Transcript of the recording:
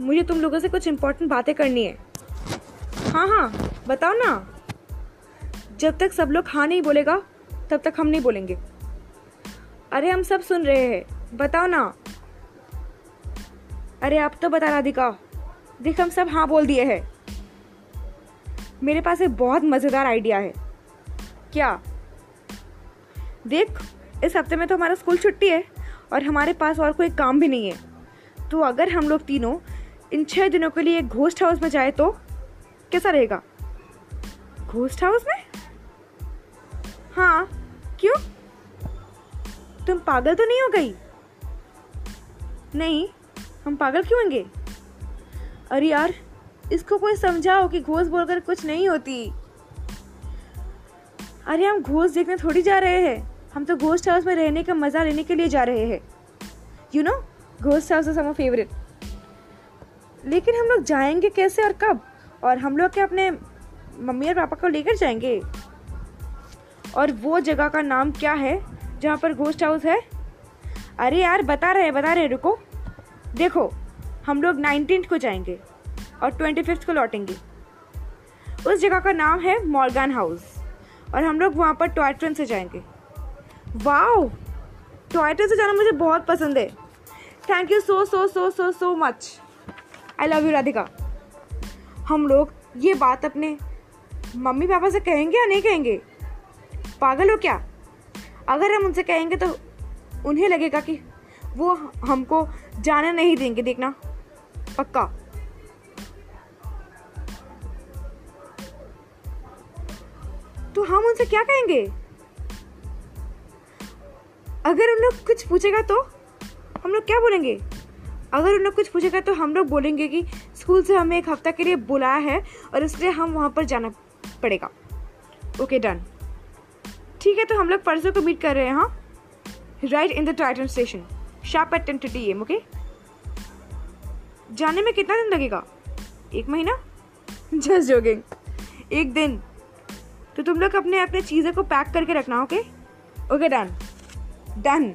मुझे तुम लोगों से कुछ इम्पोर्टेंट बातें करनी है। हाँ हाँ बताओ ना। जब तक सब लोग हाँ नहीं बोलेगा, तब तक हम नहीं बोलेंगे। अरे, हम सब सुन रहे हैं। बताओ ना। अरे, आप तो बता राधिका देख, हम सब हाँ बोल दिए हैं। मेरे पास एक बहुत मज़ेदार आइडिया है। क्या? देख, इस हफ़्ते में तो हमारा स्कूल छुट्टी है और हमारे पास और कोई काम भी नहीं है। तो अगर हम लोग तीनों इन छः दिनों के लिए घोस्ट हाउस में जाए तो कैसा रहेगा? घोस्ट हाउस में? हाँ क्यों? तुम पागल तो नहीं हो गई? नहीं, हम पागल क्यों होंगे? अरे यार, इसको कोई समझाओ कि घोष बोलकर कुछ नहीं होती। अरे हम घोष देखने थोड़ी जा रहे हैं। हम तो घोस्ट हाउस में रहने का मज़ा लेने के लिए जा रहे हैं। You know ghost house is हमारा फेवरेट लेकिन हम लोग जाएँगे कैसे और कब? और हम लोग क्या अपने मम्मी और पापा को लेकर जाएँगे? और वो जगह का नाम क्या है जहाँ पर घोस्ट हाउस है? अरे यार, बता रहे बता रहे रुको। देखो, हम लोग नाइनटीन को जाएँगे और ट्वेंटी फिफ्थ को लौटेंगे। उस जगह का नाम है मॉर्गन हाउस और हम लोग वहाँ पर टॉय ट्रेन से जाएँगे। वाओ टॉय ट्रेन से जाना मुझे बहुत पसंद है। Thank you so so so so so much I love you Radhika. हम लोग ये बात अपने मम्मी पापा से कहेंगे या नहीं कहेंगे? पागल हो क्या? अगर हम उनसे कहेंगे तो उन्हें लगेगा कि वो हमको जाने नहीं देंगे, देखना। पक्का। तो हम उनसे क्या कहेंगे? अगर उन लोग कुछ पूछेगा तो हम लोग क्या बोलेंगे? अगर उन लोग कुछ पूछेगा तो हम लोग बोलेंगे कि स्कूल से हमें एक हफ़्ता के लिए बुलाया है और इसलिए हम वहाँ पर जाना पड़ेगा। ओके डन ठीक है तो हम लोग परसों को मीट कर रहे हैं हाँ? Right in the Titan station sharp at ten thirty am okay जाने में कितना दिन लगेगा? एक महीना? जस्ट जोगिंग एक दिन। तो तुम लोग अपने अपने चीज़ें को पैक करके रखना ओके ओके डन डन